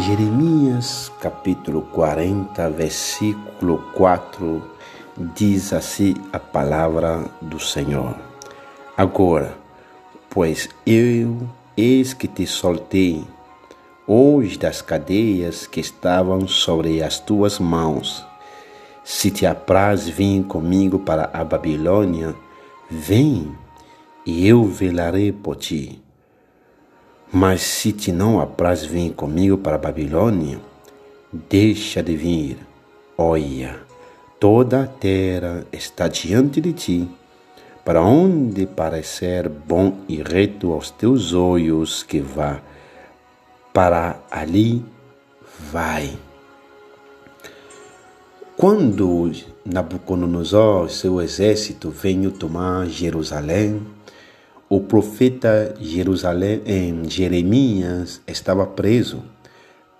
Jeremias capítulo 40, versículo 4 diz assim a palavra do Senhor. Agora, pois eu, eis que te soltei hoje das cadeias que estavam sobre as tuas mãos. Se te apraz vir comigo para a Babilônia, vem e eu velarei por ti. Mas se te não apraz vir comigo para a Babilônia, deixa de vir. Olha, toda a terra está diante de ti. Para onde parecer bom e reto aos teus olhos que vá, para ali vai. Quando Nabucodonosor e seu exército veio tomar Jerusalém, o profeta Jerusalém, em Jeremias estava preso,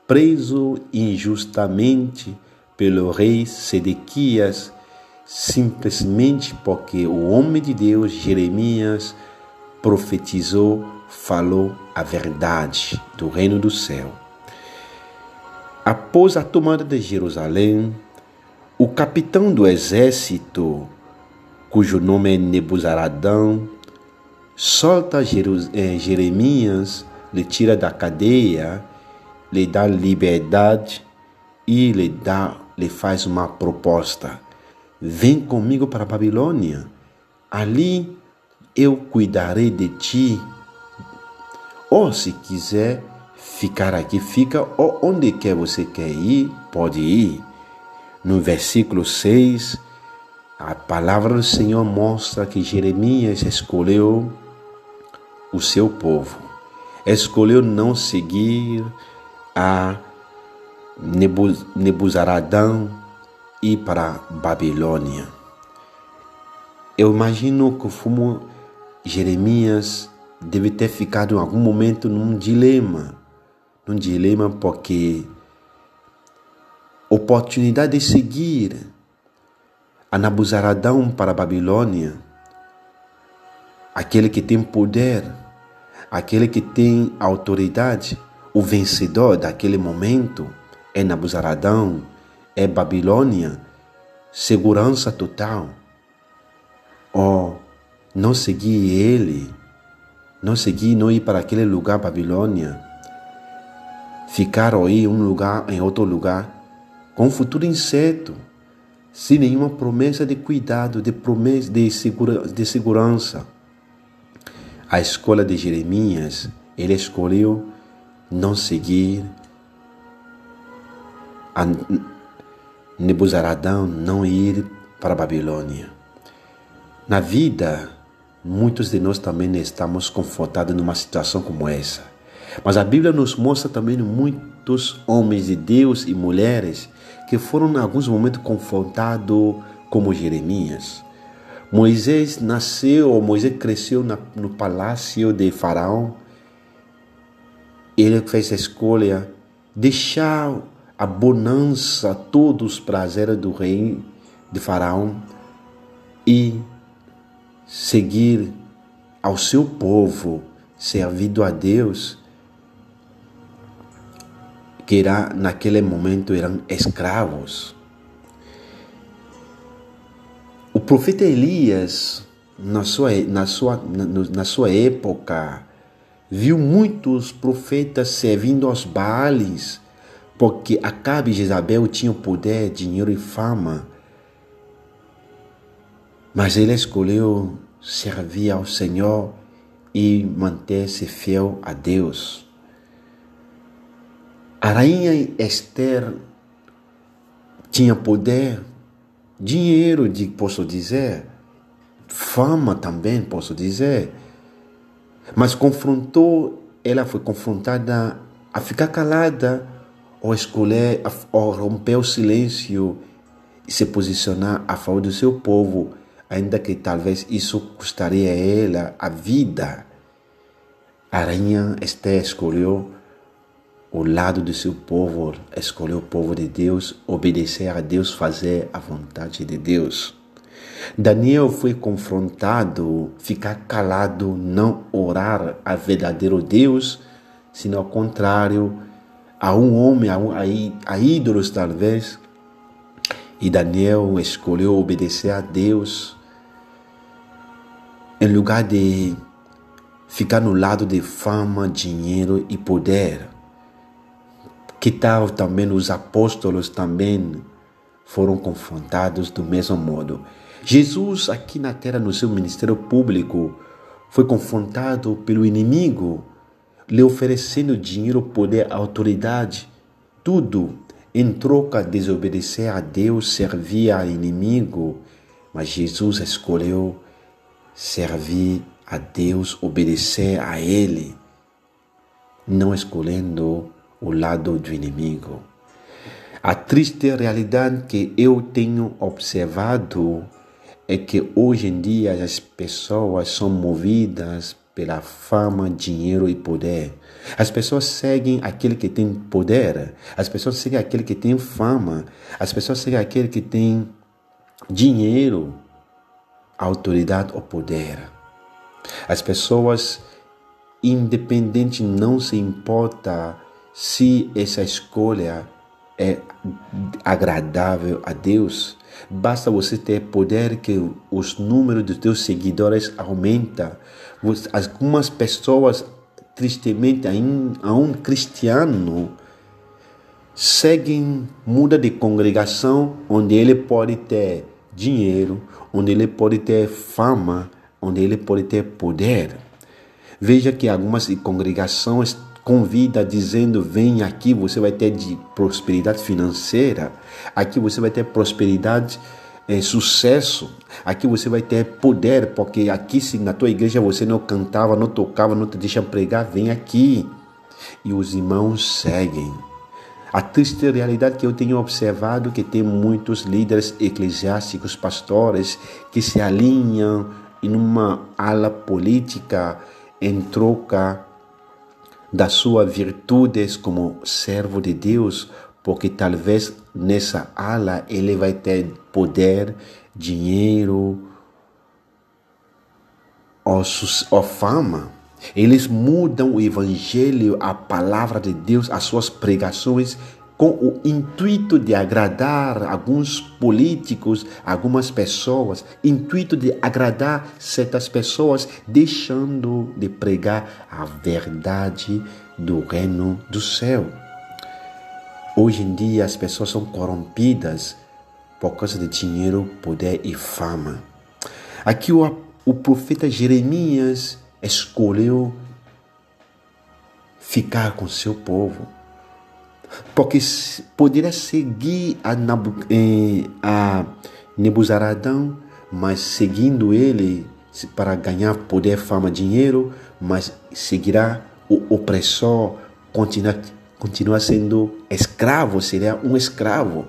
preso injustamente pelo rei Sedequias, simplesmente porque o homem de Deus, Jeremias, profetizou, falou a verdade do reino do céu. Após a tomada de Jerusalém, o capitão do exército, cujo nome é Nebuzaradão, solta eh, Jeremias, lhe tira da cadeia, lhe dá liberdade e lhe dá, lhe faz uma proposta. Vem comigo para a Babilônia. Ali eu cuidarei de ti. Ou se quiser ficar aqui, fica. Ou onde quer você quer ir, pode ir. No versículo 6, a palavra do Senhor mostra que Jeremias escolheu o seu povo. Escolheu não seguir a Nebuzaradão e para Babilônia. Eu imagino que o fumo Jeremias deve ter ficado em algum momento num dilema, num dilema porque oportunidade de seguir a Nabuzaradão para Babilônia aquele que tem poder, aquele que tem autoridade, o vencedor daquele momento é Nabuzaradão, é Babilônia, segurança total. Oh, não seguir ele, não seguir, não ir para aquele lugar, Babilônia, ficar ou ir um lugar em outro lugar, com um futuro incerto, sem nenhuma promessa de cuidado, de promessa de, segura, de segurança. A escolha de Jeremias, ele escolheu não seguir a Nebuzaradão, não ir para a Babilônia. Na vida, muitos de nós também estamos confortados numa situação como essa. Mas a Bíblia nos mostra também muitos homens de Deus e mulheres que foram em alguns momentos confrontados como Jeremias. Moisés nasceu, Moisés cresceu na, no palácio de Faraó. Ele fez a escolha deixar a bonança, todos os prazeres do rei de Faraó e seguir ao seu povo, servindo a Deus, que era, naquele momento eram escravos. Profeta Elias, na sua, na sua, na, sua época, viu muitos profetas servindo aos Baales, porque Acabe e Jezabel tinham poder, dinheiro e fama. Mas ele escolheu servir ao Senhor e manter-se fiel a Deus. A rainha Esther tinha poder, dinheiro, posso dizer, fama também, posso dizer. Mas confrontou, ela foi confrontada a ficar calada ou escolher, ou romper o silêncio e se posicionar a favor do seu povo, ainda que talvez isso custaria a ela a vida. A rainha Esther escolheu o lado do seu povo, escolher o povo de Deus, obedecer a Deus, fazer a vontade de Deus. Daniel foi confrontado, ficar calado, não orar a verdadeiro Deus, sino ao contrário, a um homem, a, um, a, ídolos talvez. E Daniel escolheu obedecer a Deus em lugar de ficar no lado de fama, dinheiro e poder. Que tal também os apóstolos também foram confrontados do mesmo modo. Jesus aqui na terra no seu ministério público foi confrontado pelo inimigo, lhe oferecendo dinheiro, poder, autoridade, tudo em troca de desobedecer a Deus, servir ao inimigo. Mas Jesus escolheu servir a Deus, obedecer a Ele, não escolhendo o lado do inimigo. A triste realidade que eu tenho observado é que hoje em dia as pessoas são movidas pela fama, dinheiro e poder. As pessoas seguem aquele que tem poder, as pessoas seguem aquele que tem fama, as pessoas seguem aquele que tem dinheiro, autoridade ou poder. As pessoas, independente, não se importa se essa escolha é agradável a Deus. Basta você ter poder que os números dos teus seguidores aumenta. Algumas pessoas, tristemente, a um cristiano, seguem, muda de congregação onde ele pode ter dinheiro, onde ele pode ter fama, onde ele pode ter poder. Veja que algumas congregações convida dizendo: vem aqui, você vai ter de prosperidade financeira, aqui você vai ter prosperidade, é, sucesso, aqui você vai ter poder, porque aqui se na tua igreja você não cantava, não tocava, não te deixa pregar, vem aqui. E os irmãos seguem. A triste realidade que eu tenho observado que tem muitos líderes eclesiásticos, pastores, que se alinham em uma ala política em troca das suas virtudes como servo de Deus, porque talvez nessa ala ele vai ter poder, dinheiro ou, ou fama. Eles mudam o evangelho, a palavra de Deus, as suas pregações com o intuito de agradar alguns políticos, algumas pessoas, intuito de agradar certas pessoas, deixando de pregar a verdade do reino do céu. Hoje em dia as pessoas são corrompidas por causa de dinheiro, poder e fama. Aqui o, o profeta Jeremias escolheu ficar com seu povo porque poderia seguir a, Nabu, eh, a Nebuzaradão, mas seguindo ele para ganhar poder, fama, dinheiro, mas seguirá o opressor, continua, continua sendo escravo, seria um escravo.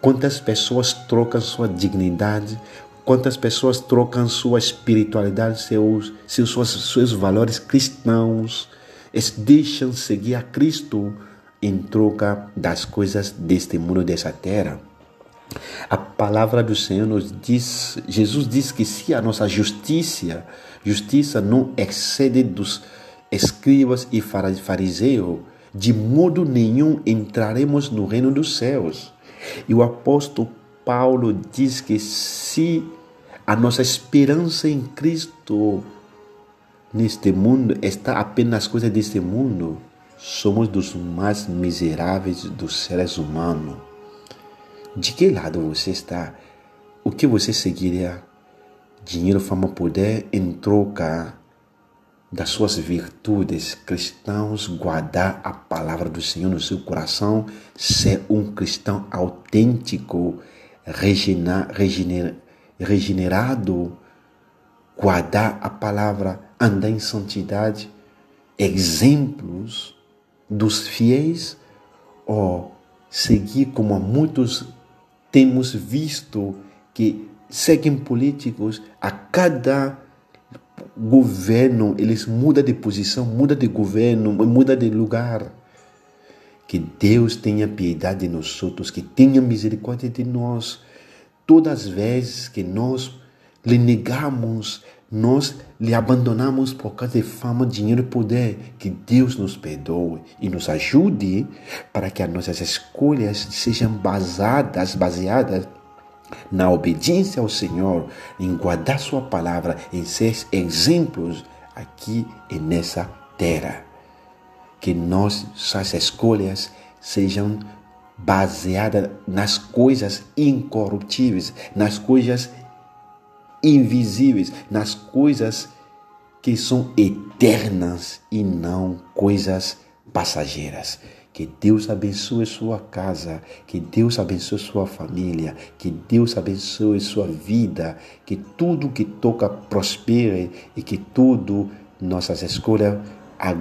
Quantas pessoas trocam sua dignidade, quantas pessoas trocam sua espiritualidade, seus, seus, seus valores cristãos, deixam seguir a Cristo em troca das coisas deste mundo, dessa terra. A palavra do Senhor nos diz, Jesus diz que se a nossa justiça, justiça não excede dos escribas e fariseus, de modo nenhum entraremos no reino dos céus. E o apóstolo Paulo diz que se a nossa esperança em Cristo neste mundo está apenas nas coisas deste mundo, somos dos mais miseráveis dos seres humanos. De que lado você está? O que você seguiria? Dinheiro, fama, poder em troca das suas virtudes cristãos, guardar a palavra do Senhor no seu coração, ser um cristão autêntico, regenerado, guardar a palavra, andar em santidade, exemplos dos fiéis ou seguir como muitos temos visto que seguem políticos a cada governo eles mudam de posição, mudam de governo, mudam de lugar. Que Deus tenha piedade de nós outros, que tenha misericórdia de nós. Todas as vezes que nós lhe negamos nós lhe abandonamos por causa de fama, dinheiro e poder. Que Deus nos perdoe e nos ajude para que as nossas escolhas sejam baseadas, baseadas na obediência ao Senhor, em guardar Sua palavra, em ser exemplos aqui e nessa terra. Que nossas escolhas sejam baseadas nas coisas incorruptíveis, nas coisas invisíveis, nas coisas que são eternas e não coisas passageiras. Que Deus abençoe sua casa, que Deus abençoe sua família, que Deus abençoe sua vida, que tudo que toca prospere e que tudo, nossas escolhas,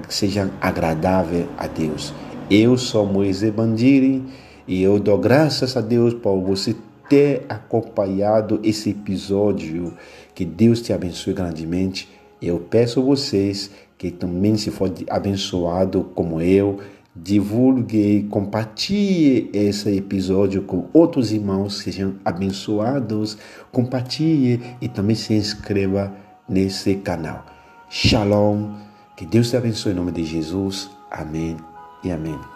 sejam agradáveis a Deus. Eu sou Moisés Bandiri e eu dou graças a Deus por você ter acompanhado esse episódio. Que Deus te abençoe grandemente. Eu peço a vocês que também se for abençoado como eu, divulgue, compartilhe esse episódio com outros irmãos que sejam abençoados, compartilhe e também se inscreva nesse canal. Shalom, que Deus te abençoe em nome de Jesus. Amém e amém.